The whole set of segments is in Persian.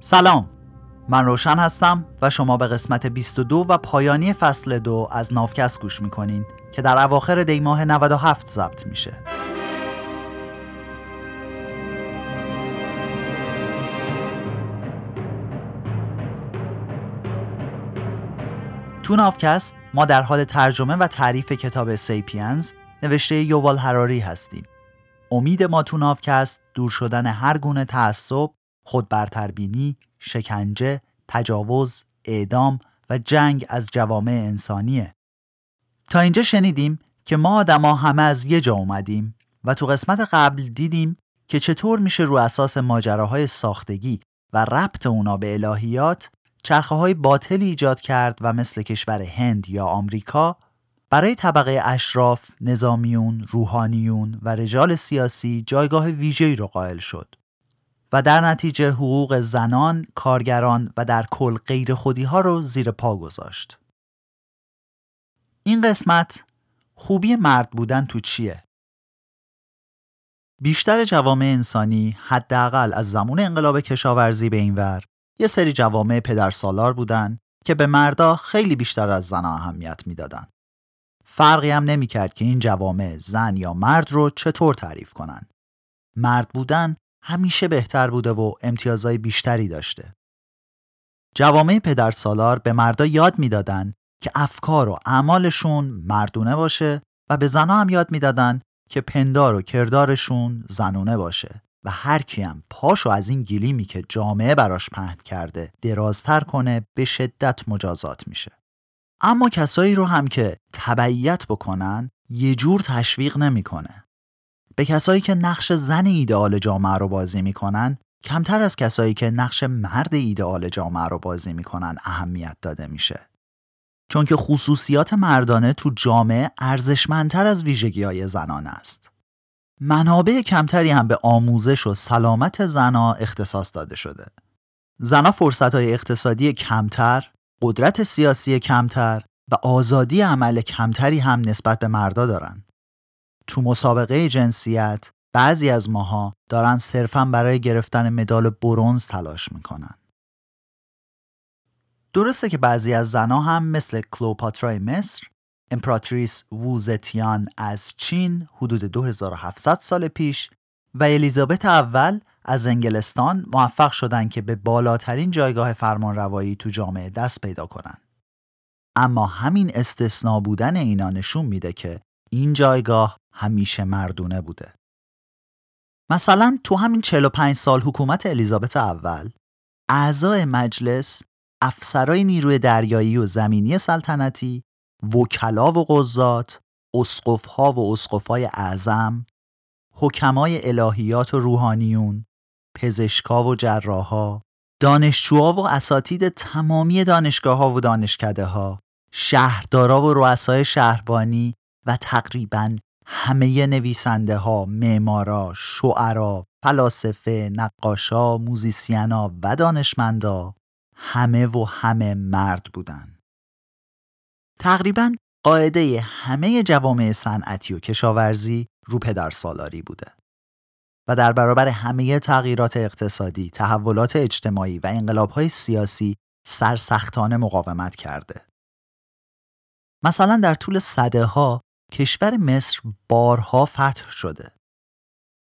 سلام. من روشن هستم و شما به قسمت 22 و پایانی فصل دو از نافکس گوش می‌کنین که در اواخر دی ماه 97 ضبط میشه. تو نافکست ما در حال ترجمه و تعریف کتاب سیپینز نوشته یووال هراری هستیم. امید ما تو نافکست دور شدن هر گونه تعصب خودبرتربینی، شکنجه، تجاوز، اعدام و جنگ از جوامع انسانیه. تا اینجا شنیدیم که ما آدما همه از یه جا اومدیم و تو قسمت قبل دیدیم که چطور میشه رو اساس ماجراهای ساختگی و ربط اونا به الهیات چرخه های باطلی ایجاد کرد و مثل کشور هند یا آمریکا برای طبقه اشراف، نظامیون، روحانیون و رجال سیاسی جایگاه ویژه‌ای رو قائل شد. و در نتیجه حقوق زنان، کارگران و در کل غیر خودی ها رو زیر پا گذاشت. این قسمت خوبی مرد بودن تو چیه؟ بیشتر جوامع انسانی حداقل از زمان انقلاب کشاورزی به این ور یه سری جوامع پدرسالار بودن که به مردا خیلی بیشتر از زنها اهمیت می‌دادن. فرقی هم نمی‌کرد که این جوامع زن یا مرد رو چطور تعریف کنن. مرد بودن همیشه بهتر بوده و امتیازهای بیشتری داشته. جوامع پدرسالار به مردا یاد می‌دادن که افکار و اعمالشون مردونه باشه و به زنها هم یاد می‌دادن که پندار و کردارشون زنونه باشه و هر کیم پاشو از این گلیمی که جامعه براش پهن کرده درازتر کنه به شدت مجازات میشه. اما کسایی رو هم که تبعیت بکنن یه جور تشویق نمی‌کنه. به کسایی که نقش زن ایدئال جامعه رو بازی می‌کنن کمتر از کسایی که نقش مرد ایدئال جامعه رو بازی می‌کنن اهمیت داده میشه. چون که خصوصیات مردانه تو جامعه ارزشمندتر از ویژگی های زنان است. منابع کمتری هم به آموزش و سلامت زنا اختصاص داده شده. زنا فرصت های اقتصادی کمتر، قدرت سیاسی کمتر و آزادی عمل کمتری هم نسبت به مردا دارن. تو مسابقه جنسیت بعضی از ماها دارن صرفا برای گرفتن مدال برونز تلاش می‌کنن. درسته که بعضی از زنها هم مثل کلوپاترای مصر، امپراتریس ووزتیان از چین حدود 2700 سال پیش و الیزابت اول از انگلستان موفق شدن که به بالاترین جایگاه فرمانروایی تو جامعه دست پیدا کنن. اما همین استثنا بودن اینا نشون میده که این جایگاه همیشه مردونه بوده. مثلا تو همین 45 سال حکومت الیزابت اول اعضای مجلس افسرای نیروی دریایی و زمینی سلطنتی وکلا و قضات اسقفها و اسقفای اعظم حکمای الهیات و روحانیون پزشکا و جراحا دانشجوها و اساتید تمامی دانشگاه ها و دانشکده ها شهردارا و رؤسای شهربانی و تقریبا همه نویسنده ها، معمارا، شعرا، فلاسفه، نقاشا، موزیسینا و دانشمندا همه و همه مرد بودن. تقریبا قاعده همه جوامع صنعتی و کشاورزی رو پدر سالاری بوده. و در برابر همه تغییرات اقتصادی، تحولات اجتماعی و انقلابهای سیاسی سرسختانه مقاومت کرده. مثلا در طول صده ها کشور مصر بارها فتح شده.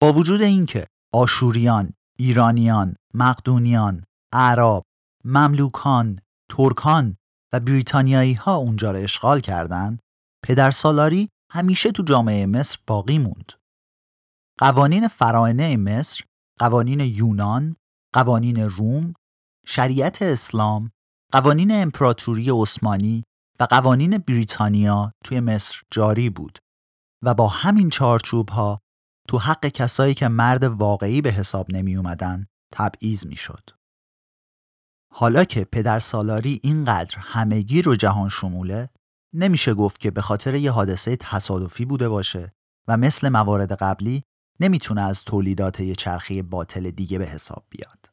با وجود اینکه آشوریان، ایرانیان، مقدونیان، اعراب، مملوکان، ترکان و بریتانیایی ها اونجا را اشغال کردند، پدر سالاری همیشه تو جامعه مصر باقی موند. قوانین فراینه مصر، قوانین یونان، قوانین روم، شریعت اسلام، قوانین امپراتوری عثمانی و قوانین بریتانیا توی مصر جاری بود و با همین چارچوب ها تو حق کسایی که مرد واقعی به حساب نمی اومدن تبعیض می شد. حالا که پدر سالاری اینقدر همگی رو جهان شموله نمیشه گفت که به خاطر یه حادثه تصادفی بوده باشه و مثل موارد قبلی نمی‌تونه از تولیدات یه چرخه باطل دیگه به حساب بیاد.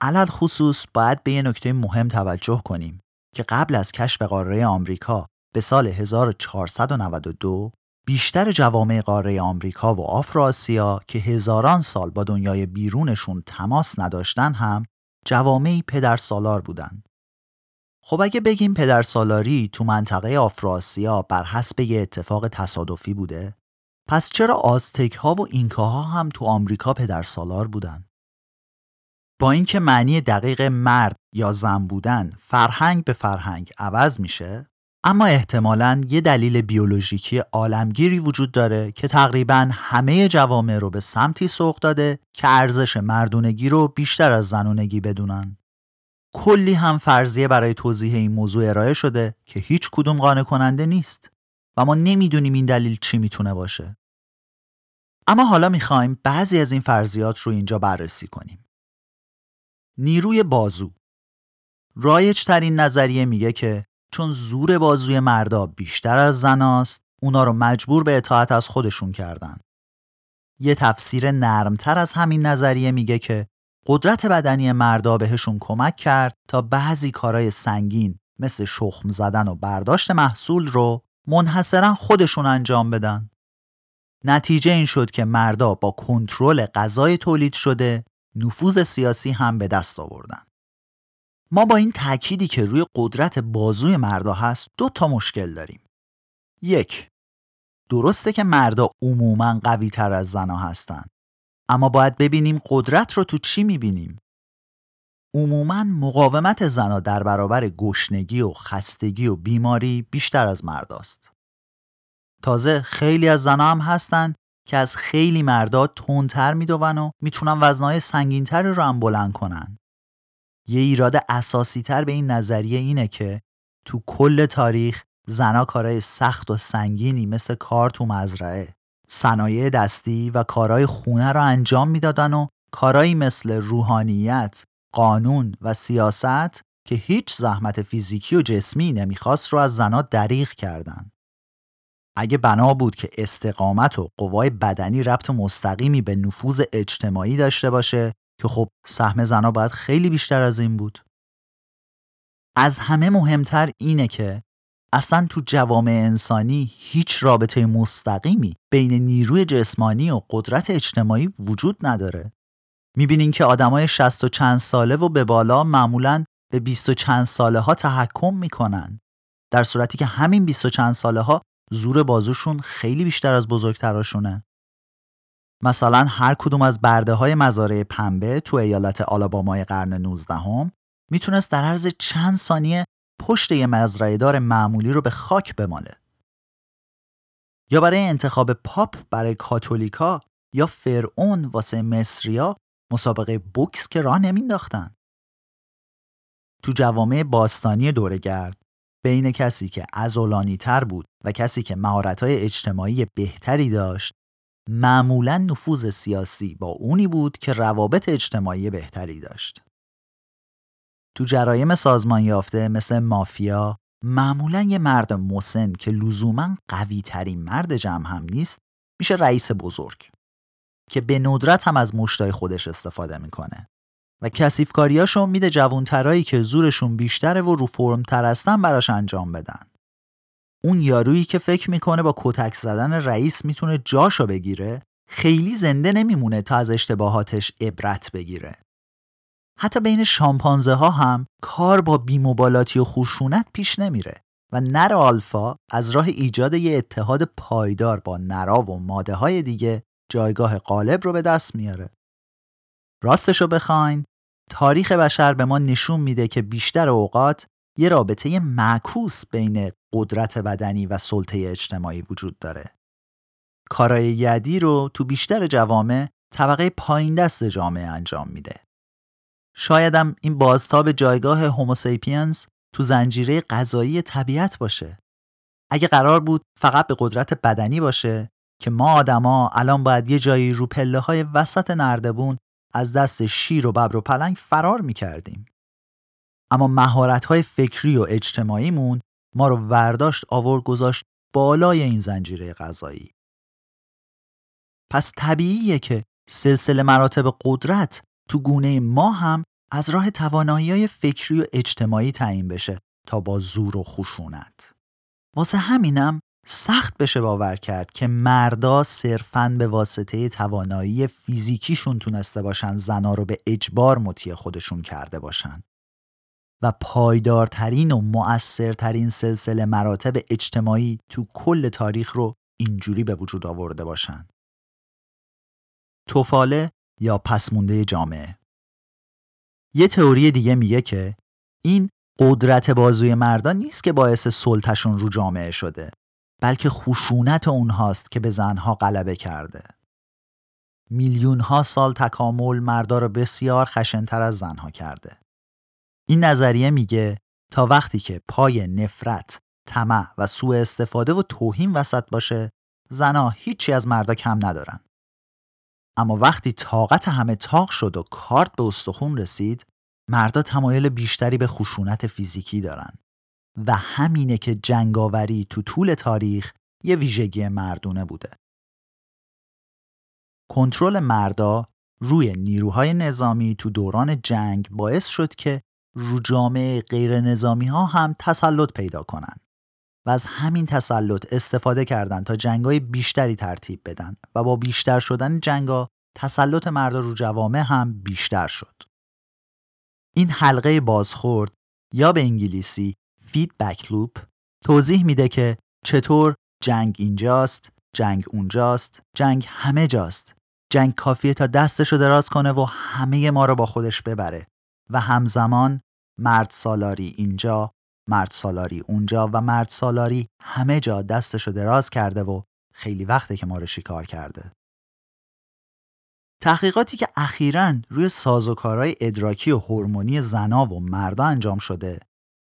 علل خصوص باید به یه نکته مهم توجه کنیم که قبل از کشف قاره آمریکا به سال 1492 بیشتر جوامع قاره آمریکا و آفراسیا که هزاران سال با دنیای بیرونشون تماس نداشتن هم جوامعی پدر سالار بودن. خب اگه بگیم پدر سالاری تو منطقه آفراسیا بر حسب یه اتفاق تصادفی بوده پس چرا آزتک ها و اینکاها هم تو آمریکا پدر سالار بودن؟ با اینکه معنی دقیق مرد یا زن بودن فرهنگ به فرهنگ عوض میشه اما احتمالا یه دلیل بیولوژیکی عالمگیری وجود داره که تقریبا همه جوامع رو به سمتی سوق داده که ارزش مردونگی رو بیشتر از زنونگی بدونن. کلی هم فرضیه برای توضیح این موضوع ارائه شده که هیچ کدوم قانع کننده نیست و ما نمی‌دونیم این دلیل چی می‌تونه باشه. اما حالا می‌خوایم بعضی از این فرضیات رو اینجا بررسی کنیم. نیروی بازو رایج ترین نظریه میگه که چون زور بازوی مردا بیشتر از زناست اونا رو مجبور به اطاعت از خودشون کردن. یه تفسیر نرمتر از همین نظریه میگه که قدرت بدنی مردا بهشون کمک کرد تا بعضی کارهای سنگین مثل شخم زدن و برداشت محصول رو منحصرا خودشون انجام بدن. نتیجه این شد که مردا با کنترل غذای تولید شده نفوذ سیاسی هم به دست آوردن. ما با این تأکیدی که روی قدرت بازوی مردا هست دو تا مشکل داریم. یک درسته که مردا عموما قوی تر از زنا هستن اما باید ببینیم قدرت رو تو چی می‌بینیم. عموما مقاومت زنا در برابر گشنگی و خستگی و بیماری بیشتر از مرداست. تازه خیلی از زنا هم هستن که از خیلی مردا تندتر میدون و می‌تونن وزنهای سنگینتری رو هم بلند کنن. یه ایراد اساسی تر به این نظریه اینه که تو کل تاریخ زنا کارهای سخت و سنگینی مثل کار تو مزرعه صنایع دستی و کارهای خونه را انجام می‌دادن و کارهایی مثل روحانیت، قانون و سیاست که هیچ زحمت فیزیکی و جسمی نمی‌خواست رو از زنا دریغ کردن. اگه بنا بود که استقامت و قوای بدنی ربط مستقیمی به نفوذ اجتماعی داشته باشه که خب سهم زنا باید خیلی بیشتر از این بود. از همه مهمتر اینه که اصلا تو جوامع انسانی هیچ رابطه مستقیمی بین نیروی جسمانی و قدرت اجتماعی وجود نداره. می‌بینین که آدمای شست و چند ساله و به بالا معمولا به بیست و چند ساله ها تحکم می‌کنن. در صورتی که همین بیست و چند ساله ها زور بازوشون خیلی بیشتر از بزرگتراشونه. مثلا هر کدوم از برده های مزارع پنبه تو ایالت آلابامای قرن 19 هم می‌تونست در عرض چند ثانیه پشت یه مزرعه دار معمولی رو به خاک بماله. یا برای انتخاب پاپ برای کاتولیکا یا فرعون واسه مصریا مسابقه بوکس که راه نمینداختن. تو جوامع باستانی دورگرد بین کسی که ازولانی تر بود و کسی که مهارت‌های اجتماعی بهتری داشت معمولا نفوذ سیاسی با اونی بود که روابط اجتماعی بهتری داشت. تو جرایم سازمان یافته مثل مافیا معمولا یه مرد مسن که لزوما قوی ترین مرد جمع هم نیست میشه رئیس بزرگ که به ندرت هم از مشتای خودش استفاده می‌کنه و کسیفکاریاشو میده جوانترایی که زورشون بیشتره و رو فرم تر هستن براش انجام بدن. اون یارویی که فکر می‌کنه با کتک زدن رئیس می‌تونه جاشو بگیره خیلی زنده نمیمونه تا از اشتباهاتش عبرت بگیره. حتی بین شامپانزه ها هم کار با بیموبالاتی و خشونت پیش نمیره و نر آلفا از راه ایجاد یه اتحاد پایدار با نرا و ماده های دیگه جایگاه غالب رو به دست میاره. راستشو بخواین تاریخ بشر به ما نشون میده که بیشتر اوقات یه رابطه معکوس بین قدرت بدنی و سلطه اجتماعی وجود داره. کارای یدی رو تو بیشتر جوامع طبقه پایین دست جامعه انجام میده. شایدم این بازتاب جایگاه هوموسیپینز تو زنجیره غذایی طبیعت باشه. اگه قرار بود فقط به قدرت بدنی باشه که ما آدما الان باید یه جایی رو پله های وسط نردبون از دست شیر و ببر و پلنگ فرار می‌کردیم. اما مهارت های فکری و اجتماعیمون ما رو ورداشت آورد گذاشت بالای این زنجیره غذایی. پس طبیعیه که سلسله مراتب قدرت تو گونه ما هم از راه توانایی های فکری و اجتماعی تعیین بشه تا با زور و خشونت. واسه همینم سخت بشه باور کرد که مردا صرفاً به واسطه توانایی فیزیکیشون تونسته باشن زنا رو به اجبار مطیع خودشون کرده باشن. و پایدارترین و مؤثرترین سلسله مراتب اجتماعی تو کل تاریخ رو اینجوری به وجود آورده باشن. توفاله یا پسمونده جامعه؟ یه تئوری دیگه میگه که این قدرت بازوی مردان نیست که باعث سلطشون رو جامعه شده. بلکه خشونت اونهاست که به زنها غلبه کرده. میلیون ها سال تکامل مردا رو بسیار خشنتر از زنها کرده. این نظریه میگه تا وقتی که پای نفرت، طمع و سوء استفاده و توهین وسط باشه، زنها هیچی از مردا کم ندارن. اما وقتی طاقت همه تاق شد و کارت به استخون رسید، مردا تمایل بیشتری به خشونت فیزیکی دارن. و همینه که جنگاوری تو طول تاریخ یه ویژگی مردونه بوده. کنترل مردا روی نیروهای نظامی تو دوران جنگ باعث شد که رو جامعه غیر نظامی ها هم تسلط پیدا کنن و از همین تسلط استفاده کردند تا جنگای بیشتری ترتیب بدن و با بیشتر شدن جنگا تسلط مردا رو جوامع هم بیشتر شد. این حلقه بازخورد یا به انگلیسی feedback loop توضیح میده که چطور جنگ اینجاست، جنگ اونجاست، جنگ همه جاست. جنگ کافیه تا دستشو دراز کنه و همه ما رو با خودش ببره و همزمان مرد سالاری اینجا، مرد سالاری اونجا و مرد سالاری همه جا دستشو دراز کرده و خیلی وقته که ما رو شکار کرده. تحقیقاتی که اخیرا روی سازوکارهای ادراکی و هورمونی زنا و مردا انجام شده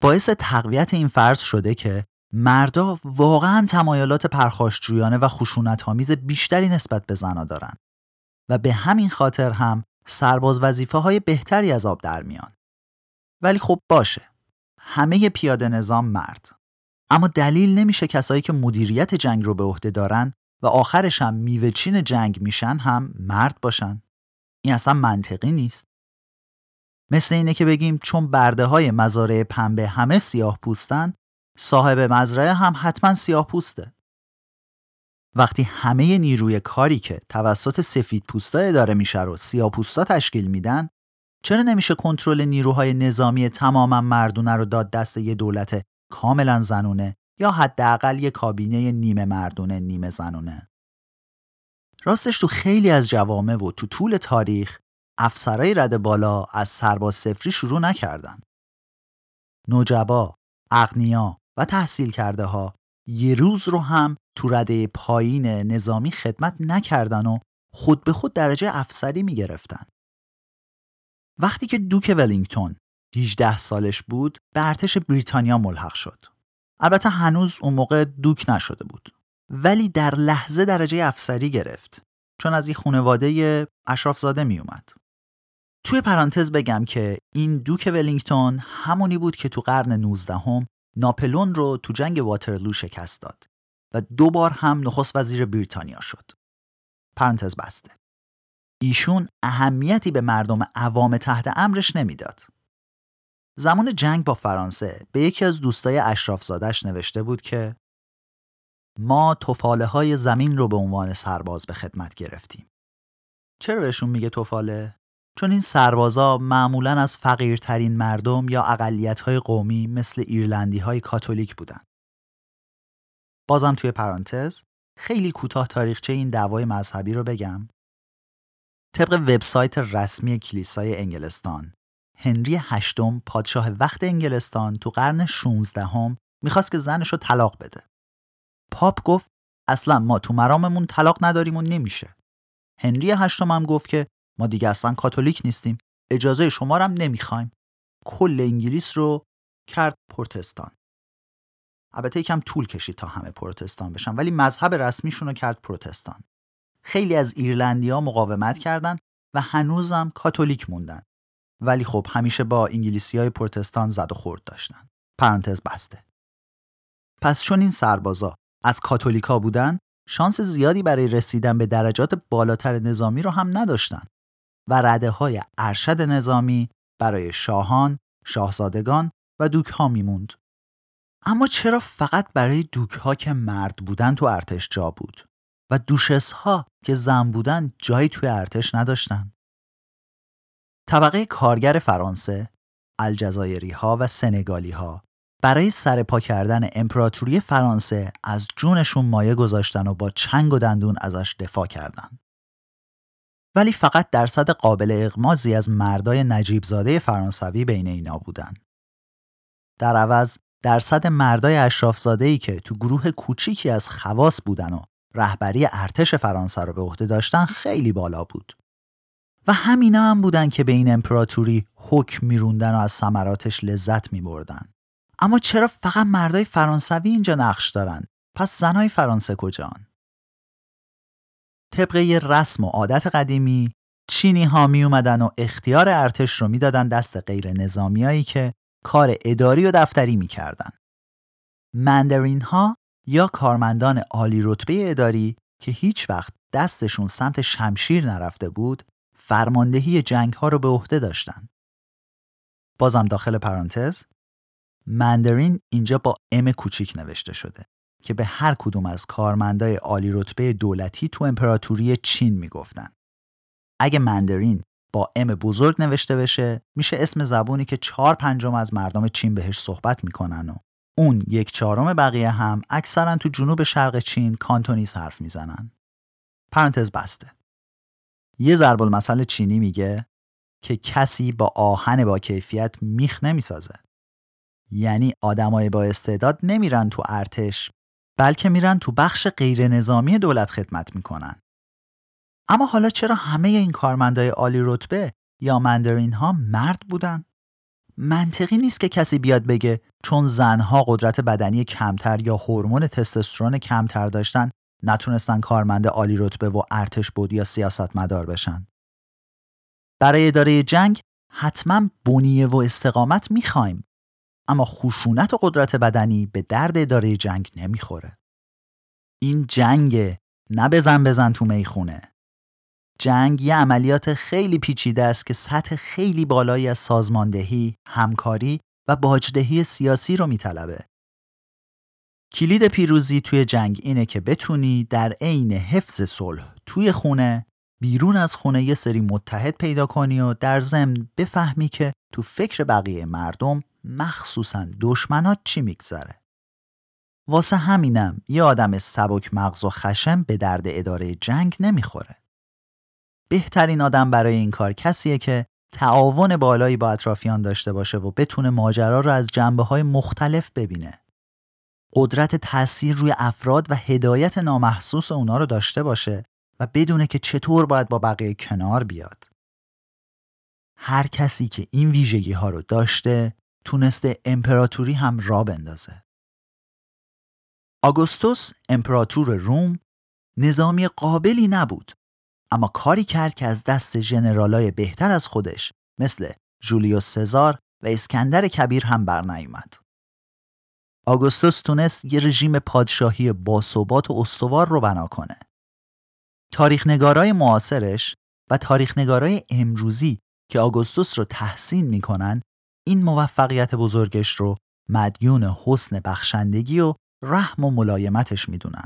باعث تقویت این فرض شده که مردا واقعا تمایلات پرخاشجویانه و خشونت بیشتری نسبت به زنا دارن و به همین خاطر هم سرباز وظیفه های بهتری از آب در میان. ولی خب باشه. همه پیاده نظام مرد. اما دلیل نمیشه کسایی که مدیریت جنگ رو به عهده دارن و آخرش هم میوهچین جنگ میشن هم مرد باشن. این اصلا منطقی نیست. مثل اینه که بگیم چون برده های مزارع پنبه همه سیاه پوستن صاحب مزرعه هم حتما سیاه پوسته. وقتی همه نیروی کاری که توسط سفید پوستا اداره میشه رو سیاه پوستا تشکیل میدن چرا نمیشه کنترل نیروهای نظامی تماما مردونه رو داد دست یه دولت کاملا زنونه یا حداقل یه کابینه نیمه مردونه نیمه زنونه راستش تو خیلی از جوامع و تو طول تاریخ افسرای رد بالا از سرباز سفری شروع نکردن. نوجبا، اغنیا و تحصیل کرده ها یه روز رو هم تو رده پایین نظامی خدمت نکردن و خود به خود درجه افسری می گرفتن. وقتی که دوک ولینگتون 18 سالش بود به ارتش بریتانیا ملحق شد. البته هنوز اون موقع دوک نشده بود. ولی در لحظه درجه افسری گرفت چون از این خانواده اشرافزاده می اومد. توی پرانتز بگم که این دوک ولینگتون همونی بود که تو قرن 19 هم ناپلون رو تو جنگ واترلو شکست داد و دو بار هم نخست وزیر بریتانیا شد. پرانتز بسته. ایشون اهمیتی به مردم عوام تحت امرش نمی‌داد. زمان جنگ با فرانسه به یکی از دوستای اشرافزادش نوشته بود که ما توفاله های زمین رو به عنوان سرباز به خدمت گرفتیم. چرا بهشون میگه توفاله؟ چون این سربازا معمولا از فقیرترین مردم یا های قومی مثل ایرلندی های کاتولیک بودن. بازم توی پرانتز خیلی کوتاه تاریخچه این دعوای مذهبی رو بگم. طبق وبسایت رسمی کلیسای انگلستان هنری هشتم پادشاه وقت انگلستان تو قرن 16 هم می‌خواست که زنش رو طلاق بده. پاپ گفت اصلا ما تو مراممون طلاق نداریم و نمیشه. هنری هشتم هم گفت که ما دیگه اصلا کاتولیک نیستیم. اجازه شما هم نمی‌خوایم. کل انگلیس رو کرد پروتستان. البته یکم طول کشید تا همه پروتستان بشن ولی مذهب رسمیشون رو کرد پروتستان. خیلی از ایرلندیا مقاومت کردند و هنوزم کاتولیک موندن. ولی خب همیشه با انگلیسی های پروتستان زد و خورد داشتن. پرانتز بسته. پس چون این سربازا از کاتولیکا بودن شانس زیادی برای رسیدن به درجات بالاتر نظامی رو هم نداشتن. و رده های ارشد نظامی برای شاهان، شاهزادگان و دوک ها میموند. اما چرا فقط برای دوک ها که مرد بودن تو ارتش جا بود و دوشس ها که زن بودن جایی توی ارتش نداشتن؟ طبقه کارگر فرانسه، الجزایری ها و سنگالی ها برای سرپا کردن امپراتوری فرانسه از جونشون مایه گذاشتن و با چنگ و دندون ازش دفاع کردند. ولی فقط درصد قابل اغمازی از مردای نجیبزاده فرانسوی بین اینا بودن. در عوض درصد مردای اشرافزاده که تو گروه کوچیکی از خواص بودن و رهبری ارتش فرانسه رو به عهده داشتن خیلی بالا بود. و همینا هم بودن که به این امپراتوری حکم میروندن و از ثمراتش لذت میبردن. اما چرا فقط مردای فرانسوی اینجا نقش دارن؟ پس زنای فرانسه کجان؟ طبق یه رسم و عادت قدیمی چینی ها می اومدن و اختیار ارتش رو می‌دادن دست غیر نظامیایی که کار اداری و دفتری می‌کردن. مندرین ها یا کارمندان عالی رتبه اداری که هیچ وقت دستشون سمت شمشیر نرفته بود فرماندهی جنگ ها رو به عهده داشتن. بازم داخل پرانتز مندرین اینجا با ام کوچیک نوشته شده که به هر کدوم از کارمندای عالی رتبه دولتی تو امپراتوری چین می‌گفتن. اگه مندرین با ام بزرگ نوشته بشه میشه اسم زبونی که چهار پنجم از مردم چین بهش صحبت می‌کنن و اون یک چهارم بقیه هم اکثرا تو جنوب شرق چین کانتونیز حرف می‌زنن. پرانتز بسته. یه ضرب المثل چینی میگه که کسی با آهن با کیفیت میخ نمی‌سازه. یعنی آدمای با استعداد نمیرن تو ارتش بلکه میرن تو بخش غیر نظامی دولت خدمت می‌کنن. اما حالا چرا همه این کارمندای عالی رتبه یا مندرین ها مرد بودن؟ منطقی نیست که کسی بیاد بگه چون زنها قدرت بدنی کمتر یا هورمون تستوسترون کمتر داشتن نتونستن کارمند عالی رتبه و ارتش بود یا سیاست مدار بشن. برای اداره جنگ حتما بنیه و استقامت می‌خوایم اما خشونت و قدرت بدنی به درد اداره جنگ نمی‌خوره. این جنگ نه بزن بزن تو می‌خونه. جنگ یه عملیات خیلی پیچیده است که سطح خیلی بالایی از سازماندهی، همکاری و باجدهی سیاسی رو میطلبه. کلید پیروزی توی جنگ اینه که بتونی در عین حفظ صلح توی خونه بیرون از خونه یه سری متحد پیدا کنی و در ضمن بفهمی که تو فکر بقیه مردم مخصوصا دشمنات چی میگذره. واسه همینم یه آدم سبک مغز و خشم به درد اداره جنگ نمی‌خوره. بهترین آدم برای این کار کسیه که تعاون بالایی با اطرافیان داشته باشه و بتونه ماجرا رو از جنبه های مختلف ببینه. قدرت تاثیر روی افراد و هدایت نامحسوس اونا رو داشته باشه و بدونه که چطور باید با بقیه کنار بیاد. هر کسی که این ویژگی ها رو داشته تونسته امپراتوری هم را بندازه. آگوستوس امپراتور روم نظامی قابلی نبود اما کاری کرد که از دست ژنرالای بهتر از خودش مثل جولیوس سزار و اسکندر کبیر هم برنیومد. آگوستوس تونست یه رژیم پادشاهی باثبات و استوار رو بنا کنه. تاریخنگارای معاصرش و تاریخنگارای امروزی که آگوستوس رو تحسین می‌کنن این موفقیت بزرگش رو مدیون حسن بخشندگی و رحم و ملایمتش می‌دونن.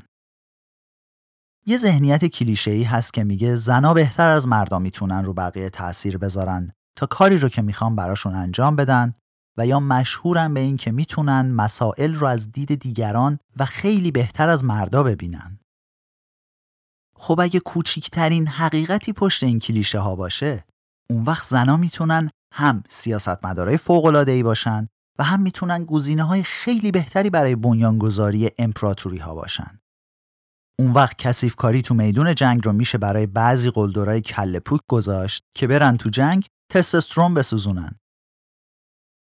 یه ذهنیت کلیشه‌ای هست که میگه زنا بهتر از مردا می‌تونن رو بقیه تاثیر بذارن تا کاری رو که می‌خوان براشون انجام بدن و یا مشهورن به این که می‌تونن مسائل رو از دید دیگران و خیلی بهتر از مردا ببینن. خب اگه کوچیکترین حقیقتی پشت این کلیشه ها باشه اون وقت زنا می‌تونن هم سیاستمدارای ای باشن و هم می‌تونن گزینه های خیلی بهتری برای بنیانگذاری امپراتوری ها باشن. اون وقت کسیف کاری تو میدون جنگ رو میشه برای بعضی قلدرای کله پوک گذاشت که برن تو جنگ تستوسترون بسوزونن.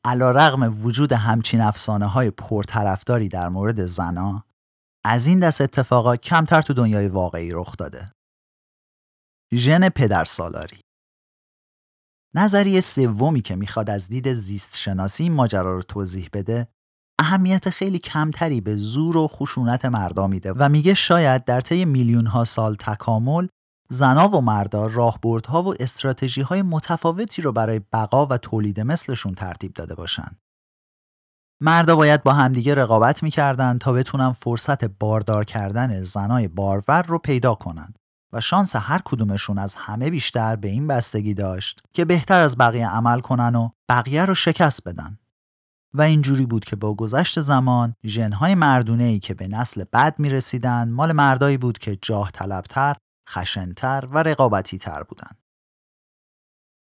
علا رغم وجود همچین افسانه های پرطرفداری در مورد زنا از این دست اتفاقا کمتر تو دنیای واقعی رخ داده. ژن پدر سالاری نظریه سومی که می‌خواد از دید زیست شناسی ماجرا رو توضیح بده اهمیت خیلی کمتری به زور و خشونت مردا میده و میگه شاید در طی میلیون ها سال تکامل زنا و مردا راهبردها و استراتژی های متفاوتی رو برای بقا و تولید مثلشون ترتیب داده باشن. مردا باید با همدیگه رقابت می‌کردن تا بتونن فرصت باردار کردن زنای بارور رو پیدا کنن و شانس هر کدومشون از همه بیشتر به این بستگی داشت که بهتر از بقیه عمل کنن و بقیه رو شکست بدن. و اینجوری بود که با گذشت زمان ژنهای مردونه ای که به نسل بعد می رسیدن مال مردایی بود که جاه طلبتر، خشنتر و رقابتی تر بودن.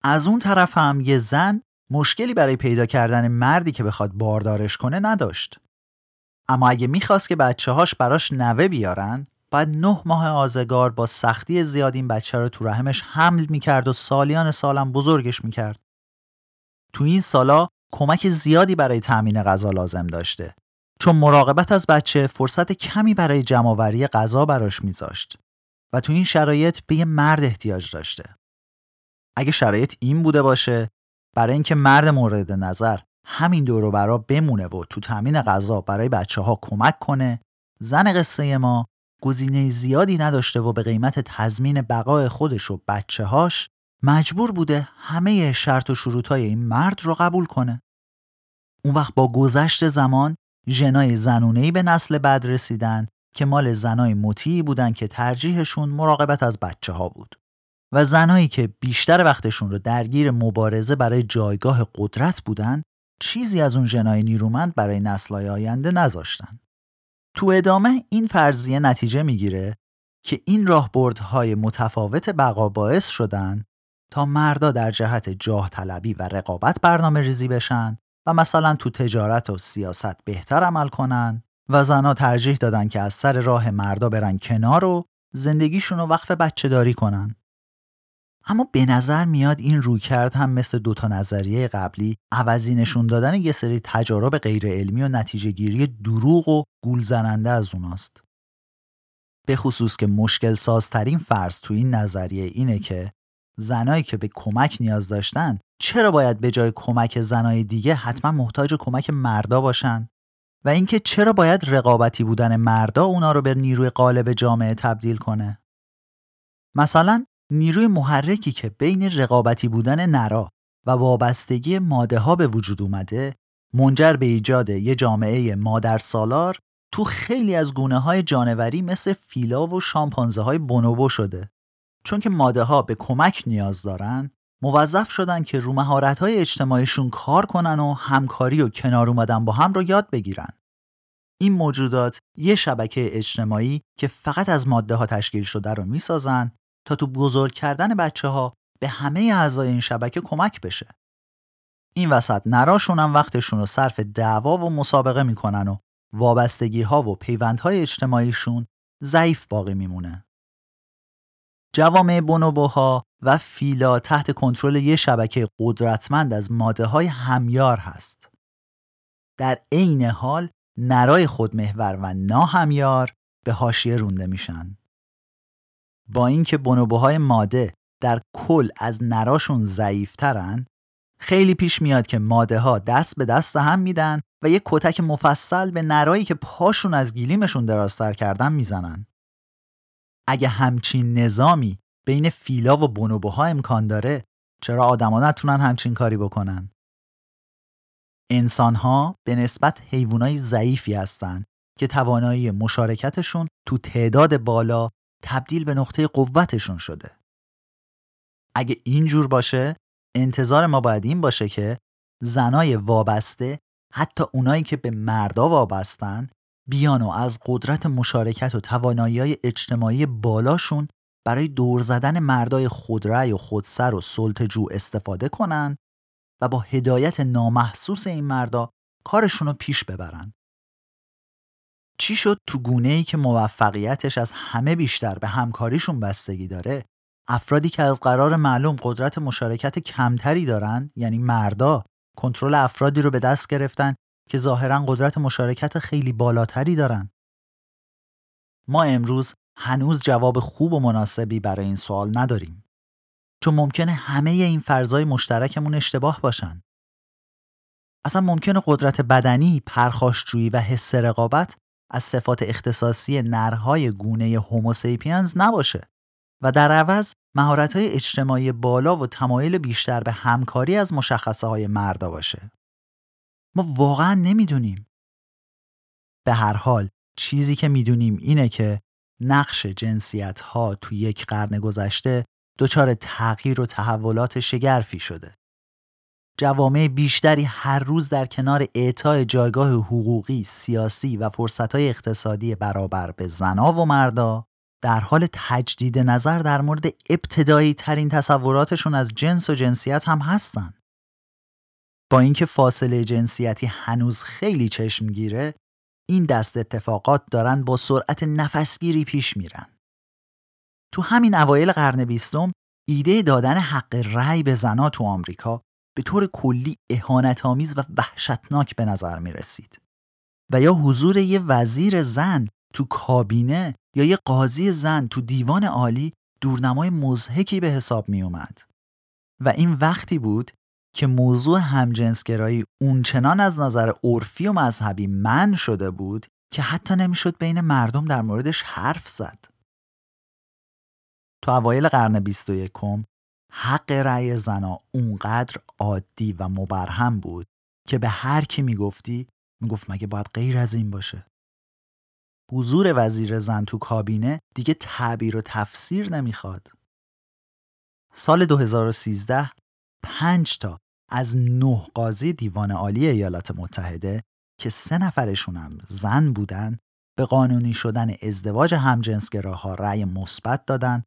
از اون طرف هم یه زن مشکلی برای پیدا کردن مردی که بخواد باردارش کنه نداشت. اما اگه می‌خواست که بچه هاش براش نوه بیارن بعد نه ماه آزگار با سختی زیاد این بچه رو تو رحمش حمل می‌کرد و سالیان سالم بزرگش می‌کرد. تو این سالا کمک زیادی برای تأمین غذا لازم داشته چون مراقبت از بچه فرصت کمی برای جمعآوری غذا براش میذاشت و تو این شرایط به یه مرد احتیاج داشته. اگه شرایط این بوده باشه برای اینکه مرد مورد نظر همین دورو برا بمونه و تو تامین غذا برای بچه ها کمک کنه زن قصه ما گزینه زیادی نداشته و به قیمت تضمین بقای خودش و بچه هاش مجبور بوده همه شرط و شروط این مرد رو قبول کنه. اون وقت با گذشت زمان ژنای زنونهی به نسل بعد رسیدن که مال زنای مطیعی بودن که ترجیحشون مراقبت از بچه ها بود. و زنایی که بیشتر وقتشون رو درگیر مبارزه برای جایگاه قدرت بودن چیزی از اون ژنای نیرومند برای نسلهای آینده نذاشتن. تو ادامه این فرضیه نتیجه می‌گیره که این راهبردهای متفاوت بقا باعث شدن تا مردا در جهت جاه طلبی و رقابت برنامه ریزی بشن و مثلا تو تجارت و سیاست بهتر عمل کنن و زنها ترجیح دادن که از سر راه مردا برن کنار و زندگیشون رو وقف بچه داری کنن. اما به نظر میاد این رویکرد هم مثل دوتا نظریه قبلی عوضی نشون دادن یه سری تجارب غیر علمی و نتیجه گیری دروغ و گول زننده از اوناست. به خصوص که مشکل سازترین فرض تو این نظریه اینه که زنایی که به کمک نیاز داشتن چرا باید به جای کمک زنای دیگه حتما محتاج کمک مردا باشن و اینکه چرا باید رقابتی بودن مردا اونا رو به نیروی قالب جامعه تبدیل کنه مثلا نیروی محرکی که بین رقابتی بودن نرا و وابستگی ماده ها به وجود اومده منجر به ایجاد یه جامعه مادر سالار تو خیلی از گونه های جانوری مثل فیلا و شامپانزه های بونوبو شده چون که ماده ها به کمک نیاز دارن موظف شدن که رو مهارت های اجتماعیشون کار کنن و همکاری و کنار اومدن با هم رو یاد بگیرن. این موجودات یه شبکه اجتماعی که فقط از ماده ها تشکیل شده رو می‌سازن تا تو بزرگ کردن بچه ها به همه اعضای این شبکه کمک بشه. این وسط نراشون هم وقتشون رو صرف دعوا و مسابقه می‌کنن و وابستگی ها و پیوندهای اجتماعیشون ضعیف باقی میمونه. جوامع بونوبوها و فیلا تحت کنترل یک شبکه قدرتمند از ماده های همیار هست. در عین حال نرای خودمحور و ناهمیار به حاشیه رونده میشن. با اینکه بونوبوهای ماده در کل از نراشون ضعیفترن خیلی پیش میاد که ماده ها دست به دست هم میدن و یک کتک مفصل به نرایی که پاشون از گیلیمشون درازتر کردن می‌زنن. اگه همچین نظامی بین فیلا و بونوبوها امکان داره چرا آدما نتونن همچین کاری بکنن انسانها به نسبت حیوانای ضعیفی هستند که توانایی مشارکتشون تو تعداد بالا تبدیل به نقطه قوتشون شده اگه اینجور باشه انتظار ما باید این باشه که زنای وابسته حتی اونایی که به مردا وابستن بیان و از قدرت مشارکت و توانایی اجتماعی بالاشون برای دور زدن مردای خودرأی و خودسر و سلطجو استفاده کنن و با هدایت نامحسوس این مردا کارشون رو پیش ببرن. چی شد تو گونه ای که موفقیتش از همه بیشتر به همکاریشون بستگی داره؟ افرادی که از قرار معلوم قدرت مشارکت کمتری دارن یعنی مردا کنترل افرادی رو به دست گرفتن که ظاهرا قدرت مشارکت خیلی بالاتری دارن. ما امروز هنوز جواب خوب و مناسبی برای این سوال نداریم. چون ممکنه همه این فرضای مشترکمون اشتباه باشن. اصلا ممکنه قدرت بدنی، پرخاشجویی و حس رقابت از صفات اختصاصی نرهای گونه هوموسیپینز نباشه و در عوض مهارت‌های اجتماعی بالا و تمایل بیشتر به همکاری از مشخصه های مردا باشه. ما واقعا نمی‌دونیم به هر حال چیزی که می‌دونیم اینه که نقش جنسیت ها تو یک قرن گذشته دچار تغییر و تحولات شگرفی شده. جوامع بیشتری هر روز در کنار اعطای جایگاه حقوقی، سیاسی و فرصتهای اقتصادی برابر به زنا و مردا در حال تجدید نظر در مورد ابتدایی ترین تصوراتشون از جنس و جنسیت هم هستن. با اینکه فاصله جنسیتی هنوز خیلی چشمگیره این دست اتفاقات دارن با سرعت نفسگیری پیش میرن. تو همین اوایل قرن بیستم ایده دادن حق رأی به زنا تو آمریکا به طور کلی اهانتآمیز و وحشتناک به نظر می رسید. و یا حضور یه وزیر زن تو کابینه یا یه قاضی زن تو دیوان عالی دورنمای مزهکی به حساب می اومد. و این وقتی بود که موضوع همجنسگرایی اونچنان از نظر عرفی و مذهبی من شده بود که حتی نمی‌شد بین مردم در موردش حرف زد. تو اوایل قرن 21 حق رأی زنا اونقدر عادی و مبرهم بود که به هر کی می‌گفتی می‌گفت مگه باید غیر از این باشه؟ حضور وزیر زن تو کابینه دیگه تعبیر و تفسیر نمی‌خواد. سال 2013 پنج تا از نه قاضی دیوان عالی ایالات متحده که سه نفرشون هم زن بودن به قانونی شدن ازدواج همجنسگراها رأی مثبت دادن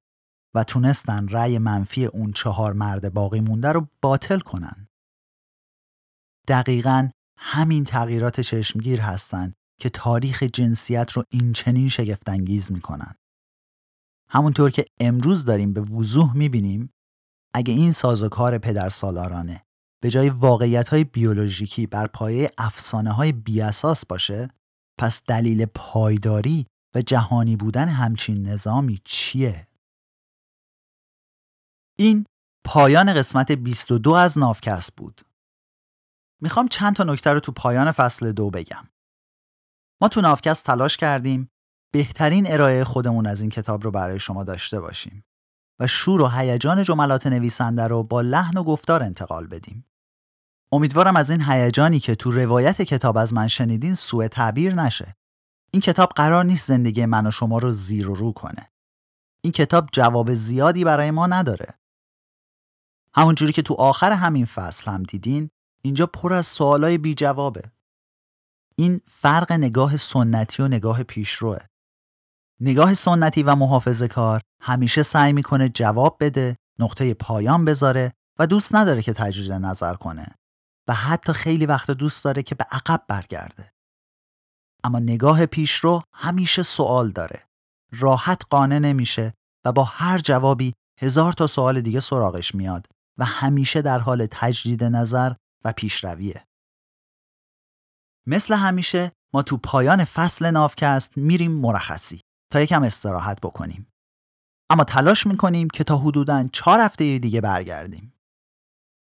و تونستن رأی منفی اون چهار مرد باقی مونده رو باطل کنن. دقیقا همین تغییرات چشمگیر هستند که تاریخ جنسیت رو این چنین شگفتانگیز می‌کنن. همونطور که امروز داریم به وضوح می‌بینیم اگه این سازوکار پدر سالارانه به جای واقعیت های بیولوژیکی بر پایه افسانه های بیاساس باشه پس دلیل پایداری و جهانی بودن همچین نظامی چیه؟ این پایان قسمت 22 از نافکست بود. می‌خوام چند تا نکته رو تو پایان فصل دو بگم. ما تو نافکست تلاش کردیم بهترین ارائه خودمون از این کتاب رو برای شما داشته باشیم و شور و هیجان جملات نویسنده رو با لحن و گفتار انتقال بدیم. امیدوارم از این هیجانی که تو روایت کتاب از من شنیدین سوء تعبیر نشه. این کتاب قرار نیست زندگی من و شما رو زیر و رو کنه. این کتاب جواب زیادی برای ما نداره. همونجوری که تو آخر همین فصل هم دیدین اینجا پر از سوالای بی جوابه. این فرق نگاه سنتی و نگاه پیشروه. نگاه سنتی و محافظه کار همیشه سعی می‌کنه جواب بده، نقطه پایان بذاره و دوست نداره که تجدید نظر کنه و حتی خیلی وقت دوست داره که به عقب برگرده. اما نگاه پیشرو همیشه سوال داره. راحت قانع نمیشه و با هر جوابی هزار تا سوال دیگه سراغش میاد و همیشه در حال تجدید نظر و پیشرویه. مثل همیشه ما تو پایان فصل نافکست میریم مرخصی تا یکم استراحت بکنیم. اما تلاش می‌کنیم که تا حدوداً چهار هفته دیگه برگردیم.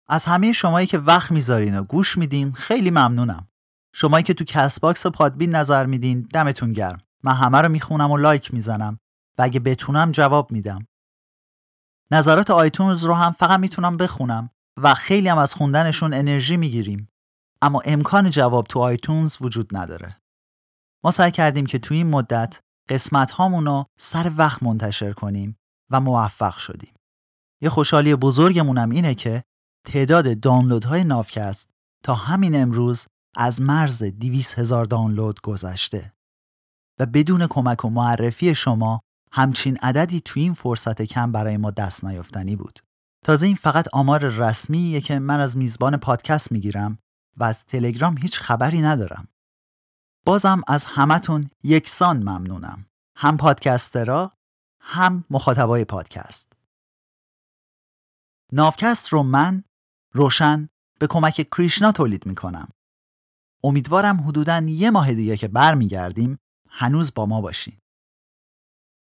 از همه شمایی که وقت می‌ذارین و گوش میدین خیلی ممنونم. شمایی که تو Castbox و Podbean نظر میدین دمتون گرم. من همه رو می‌خونم و لایک می‌زنم و اگه بتونم جواب میدم. نظرات iTunes رو هم فقط می‌تونم بخونم و خیلی هم از خوندنشون انرژی می‌گیریم. اما امکان جواب تو iTunes وجود نداره. ما سعی کردیم که تو این مدت قسمت هامونو سر وقت منتشر کنیم و موفق شدیم. یه خوشحالی بزرگمونم اینه که تعداد دانلودهای نافکست تا همین امروز از مرز 200 هزار دانلود گذشته و بدون کمک و معرفی شما همچین عددی تو این فرصت کم برای ما دست نیافتنی بود. تازه این فقط آمار رسمیه که من از میزبان پادکست می‌گیرم و از تلگرام هیچ خبری ندارم. بازم از همتون یکسان ممنونم. هم پادکسترا هم مخاطبای پادکست. نافکست رو من روشن به کمک کریشنا تولید می‌کنم. امیدوارم حدوداً یه ماه دیگه که برمیگردیم هنوز با ما باشین.